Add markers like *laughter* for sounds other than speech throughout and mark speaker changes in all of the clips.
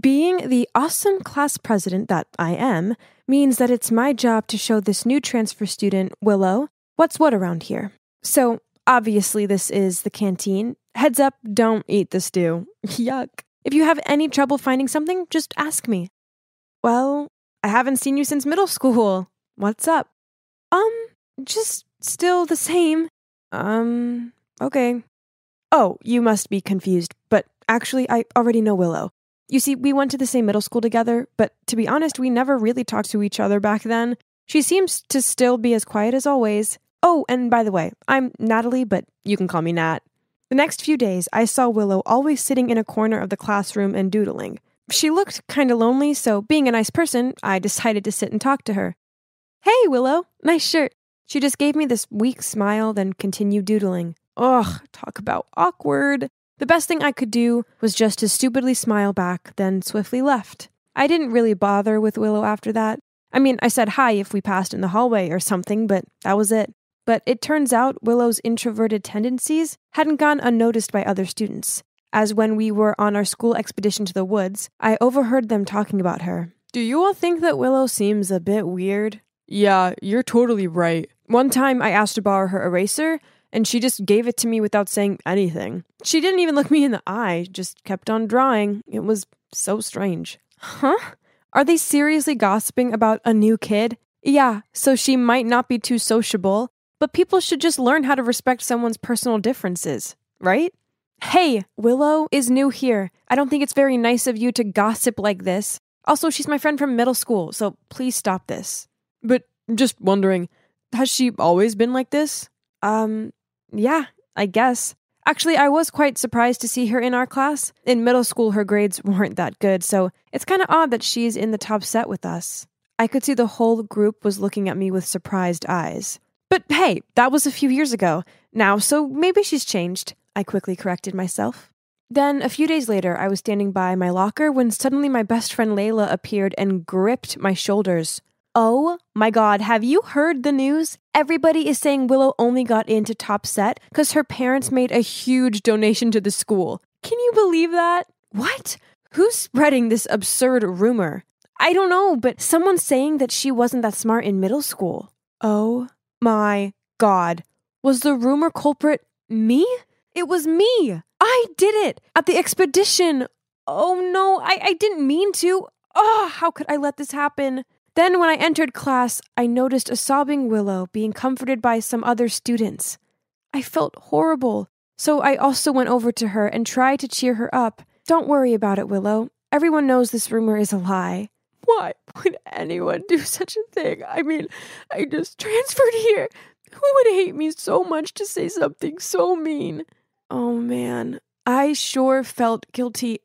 Speaker 1: Being the awesome class president that I am means that it's my job to show this new transfer student, Willow, what's what around here. So, obviously, this is the canteen. Heads up, don't eat the stew. *laughs* Yuck. If you have any trouble finding something, just ask me. Well, I haven't seen you since middle school. What's up? Um, just still the same. Um, okay. Oh, you must be confused, but actually, I already know Willow. You see, we went to the same middle school together, but to be honest, we never really talked to each other back then. She seems to still be as quiet as always. Oh, and by the way, I'm Natalie, but you can call me Nat. The next few days, I saw Willow always sitting in a corner of the classroom and doodling. She looked kind of lonely, so being a nice person, I decided to sit and talk to her. Hey, Willow, nice shirt. She just gave me this weak smile, then continued doodling. Ugh, talk about awkward. The best thing I could do was just to stupidly smile back, then swiftly left. I didn't really bother with Willow after that. I mean, I said hi if we passed in the hallway or something, but that was it. But it turns out Willow's introverted tendencies hadn't gone unnoticed by other students, as when we were on our school expedition to the woods, I overheard them talking about her. Do you all think that Willow seems a bit weird? Yeah, you're totally right. One time I asked to borrow her eraser, and she just gave it to me without saying anything. She didn't even look me in the eye, just kept on drawing. It was so strange. Huh? Are they seriously gossiping about a new kid? Yeah, so she might not be too sociable, but people should just learn how to respect someone's personal differences, right? Hey, Willow is new here. I don't think it's very nice of you to gossip like this. Also, she's my friend from middle school, so please stop this. But just wondering, has she always been like this? Um, yeah, I guess. Actually, I was quite surprised to see her in our class. In middle school, her grades weren't that good, so it's kind of odd that she's in the top set with us. I could see the whole group was looking at me with surprised eyes. But hey, that was a few years ago now, so maybe she's changed. I quickly corrected myself. Then, a few days later, I was standing by my locker when suddenly my best friend Layla appeared and gripped my shoulders. Oh my god, have you heard the news? Everybody is saying Willow only got into top set because her parents made a huge donation to the school. Can you believe that? What? Who's spreading this absurd rumor? I don't know, but someone's saying that she wasn't that smart in middle school. Oh my god. Was the rumor culprit me? It was me. I did it at the expedition. Oh no, I, I didn't mean to. Oh, how could I let this happen? Then, when I entered class, I noticed a sobbing Willow being comforted by some other students. I felt horrible, so I also went over to her and tried to cheer her up. Don't worry about it, Willow. Everyone knows this rumor is a lie. Why would anyone do such a thing? I mean, I just transferred here. Who would hate me so much to say something so mean? Oh man, I sure felt guilty.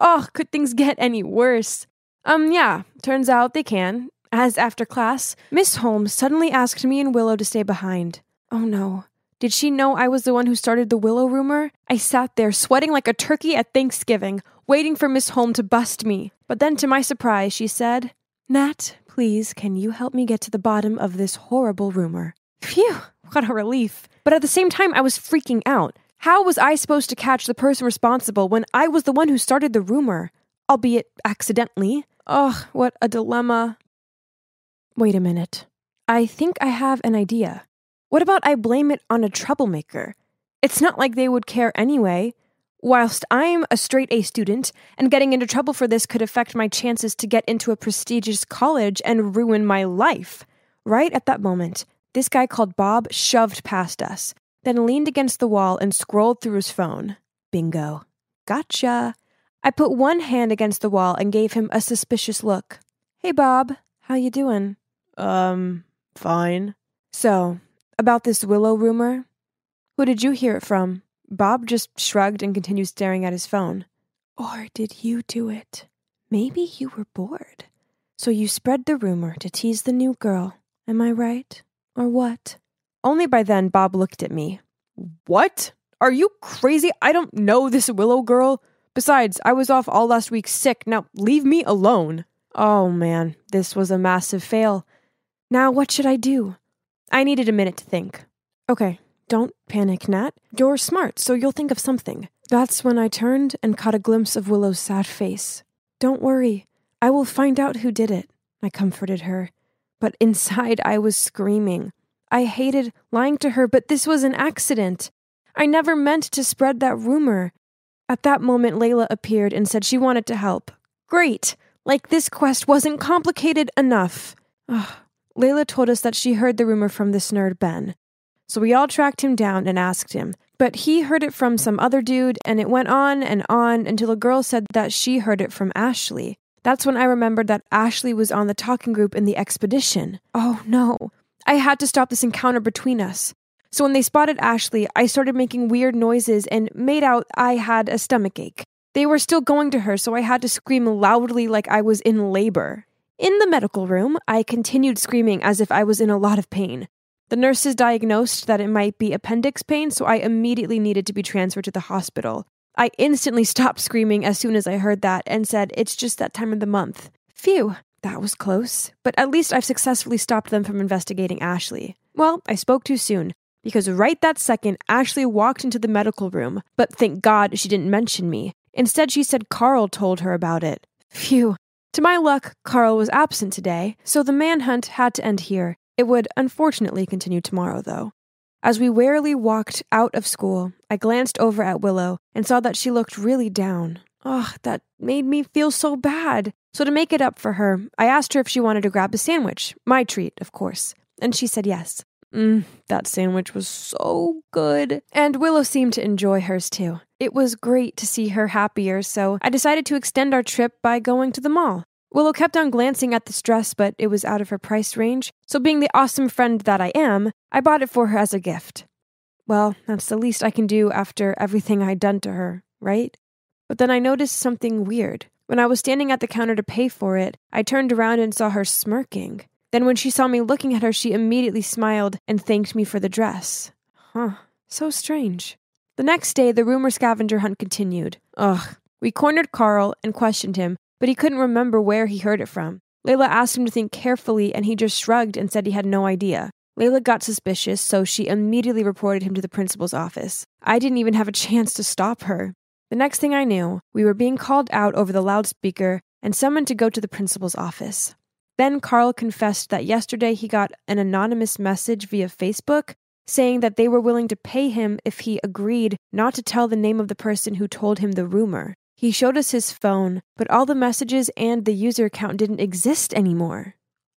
Speaker 1: Oh, could things get any worse? Um, yeah, turns out they can. As after class, Miss Holmes suddenly asked me and Willow to stay behind. Oh no. Did she know I was the one who started the Willow rumor? I sat there, sweating like a turkey at Thanksgiving, waiting for Miss Holmes to bust me. But then, to my surprise, she said, Nat, please, can you help me get to the bottom of this horrible rumor? Phew, what a relief. But at the same time, I was freaking out. How was I supposed to catch the person responsible when I was the one who started the rumor? Albeit accidentally. Ugh, what a dilemma. Wait a minute. I think I have an idea. What about I blame it on a troublemaker? It's not like they would care anyway. Whilst I'm a straight A student, and getting into trouble for this could affect my chances to get into a prestigious college and ruin my life. Right at that moment, this guy called Bob shoved past us, then leaned against the wall and scrolled through his phone. Bingo. Gotcha. I put one hand against the wall and gave him a suspicious look. Hey Bob, how you doing? Um, fine. So, about this Willow rumor? Who did you hear it from? Bob just shrugged and continued staring at his phone. Or did you do it? Maybe you were bored. So you spread the rumor to tease the new girl. Am I right? Or what? Only by then Bob looked at me. What? Are you crazy? I don't know this Willow girl. Besides, I was off all last week sick. Now leave me alone. Oh man, this was a massive fail. Now, what should I do? I needed a minute to think. Okay, don't panic, Nat. You're smart, so you'll think of something. That's when I turned and caught a glimpse of Willow's sad face. Don't worry. I will find out who did it. I comforted her. But inside, I was screaming. I hated lying to her, but this was an accident. I never meant to spread that rumor. At that moment, Layla appeared and said she wanted to help. Great! Like this quest wasn't complicated enough. Ugh. Layla told us that she heard the rumor from this nerd, Ben. So we all tracked him down and asked him. But he heard it from some other dude, and it went on and on until a girl said that she heard it from Ashley. That's when I remembered that Ashley was on the talking group in the expedition. Oh no. I had to stop this encounter between us. So when they spotted Ashley, I started making weird noises and made out I had a stomach ache. They were still going to her, so I had to scream loudly like I was in labor. In the medical room, I continued screaming as if I was in a lot of pain. The nurses diagnosed that it might be appendix pain, so I immediately needed to be transferred to the hospital. I instantly *laughs* stopped screaming as soon as I heard that and said, It's just that time of the month. Phew, that was close. But at least I've successfully stopped them from investigating Ashley. Well, I spoke too soon because right that second, Ashley walked into the medical room, but thank God she didn't mention me. Instead, she said Carl told her about it. Phew. To my luck, Carl was absent today, so the manhunt had to end here. It would unfortunately continue tomorrow, though. As we warily walked out of school, I glanced over at Willow and saw that she looked really down. Ugh, that made me feel so bad. So, to make it up for her, I asked her if she wanted to grab a sandwich. My treat, of course. And she said yes. Mm, that sandwich was so good. And Willow seemed to enjoy hers too. It was great to see her happier, so I decided to extend our trip by going to the mall. Willow kept on glancing at this dress, but it was out of her price range, so being the awesome friend that I am, I bought it for her as a gift. Well, that's the least I can do after everything I'd done to her, right? But then I noticed something weird. When I was standing at the counter to pay for it, I turned around and saw her smirking. Then, when she saw me looking at her, she immediately smiled and thanked me for the dress. Huh, so strange. The next day, the rumor scavenger hunt continued. Ugh. We cornered Carl and questioned him, but he couldn't remember where he heard it from. Layla asked him to think carefully, and he just shrugged and said he had no idea. Layla got suspicious, so she immediately reported him to the principal's office. I didn't even have a chance to stop her. The next thing I knew, we were being called out over the loudspeaker and summoned to go to the principal's office. Then Carl confessed that yesterday he got an anonymous message via Facebook saying that they were willing to pay him if he agreed not to tell the name of the person who told him the rumor. He showed us his phone, but all the messages and the user account didn't exist anymore.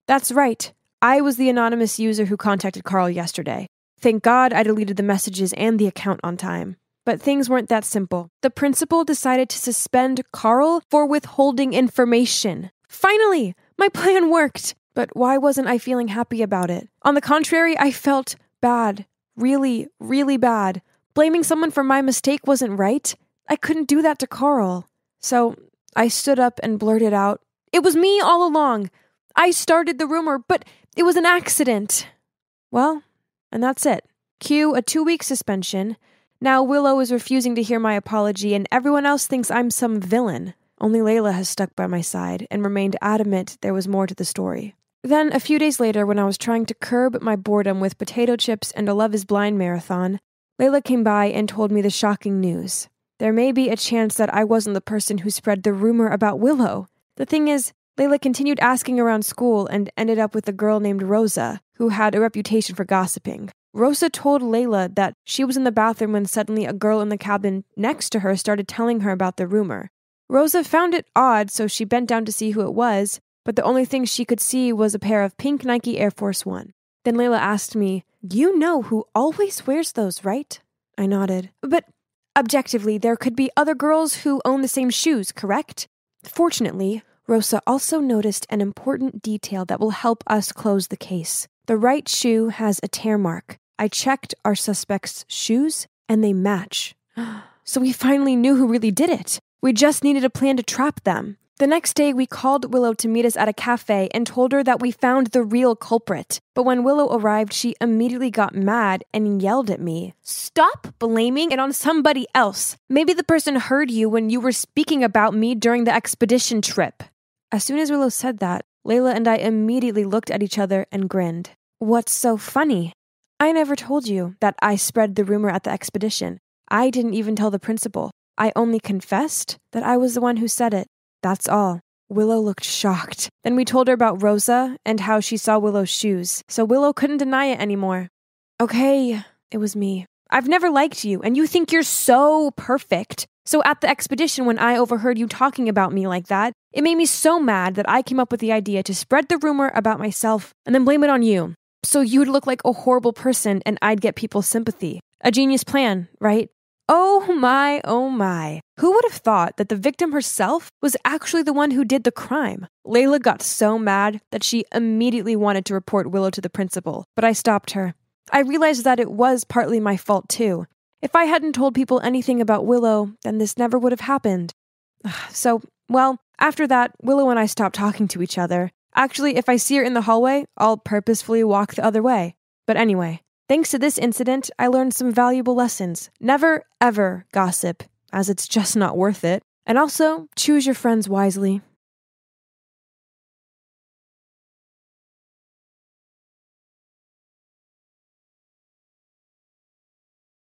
Speaker 1: That's right. I was the anonymous user who contacted Carl yesterday. Thank God I deleted the messages and the account on time. But things weren't that simple. The principal decided to suspend Carl for withholding information. Finally, my *laughs* plan worked, but why wasn't I feeling happy about it? On the contrary, I felt bad. Really, really bad. Blaming someone for my mistake wasn't right. I couldn't do that to Carl. So I stood up and blurted out, It was me all along. I started the rumor, but it was an accident. Well, and that's it. Cue a two week suspension. Now Willow is refusing to hear my apology, and everyone else thinks I'm some villain. Only Layla has stuck by my side and remained adamant there was more to the story. Then, a few days later, when I was trying to curb my boredom with potato chips and a Love is Blind marathon, Layla came by and told me the shocking news. There may be a chance that I wasn't the person who spread the rumor about Willow. The thing is, Layla continued asking around school and ended up with a girl named Rosa, who had a reputation for gossiping. Rosa told Layla that she was in the bathroom when suddenly a girl in the cabin next to her started telling her about the rumor. Rosa found it odd, so she bent down to see who it was, but the only thing she could see was a pair of pink Nike Air Force One. Then Layla asked me, You know who always wears those, right? I nodded. But objectively, there could be other girls who own the same shoes, correct? Fortunately, Rosa also noticed an important detail that will help us close the case. The right shoe has a tear mark. I checked our suspect's shoes, and they match. *gasps* So we finally knew who really did it. We just needed a plan to trap them. The next day, we called Willow to meet us at a cafe and told her that we found the real culprit. But when Willow arrived, she immediately got mad and yelled at me. Stop blaming it on somebody else. Maybe the person heard you when you were speaking about me during the expedition trip. As soon as Willow said that, Layla and I immediately looked at each other and grinned. What's so funny? I never told you that I spread the rumor at the expedition. I didn't even tell the principal. I only confessed that I was the one who said it. That's all. Willow looked shocked. Then we told her about Rosa and how she saw Willow's shoes, so Willow couldn't deny it anymore. Okay, it was me. I've never liked you, and you think you're so perfect. So at the expedition, when I overheard you talking about me like that, it made me so mad that I came up with the idea to spread the rumor about myself and then blame it on you. So you'd look like a horrible person and I'd get people's sympathy. A genius plan, right? Oh my, oh my. Who would have thought that the victim herself was actually the one who did the crime? Layla got so mad that she immediately wanted to report Willow to the principal, but I stopped her. I realized that it was partly my fault too. If I hadn't told people anything about Willow, then this never would have happened. So, well, after that, Willow and I stopped talking to each other. Actually, if I see her in the hallway, I'll purposefully walk the other way. But anyway, Thanks to this incident, I learned some valuable lessons. Never, ever gossip, as it's just not worth it. And also, choose your friends wisely.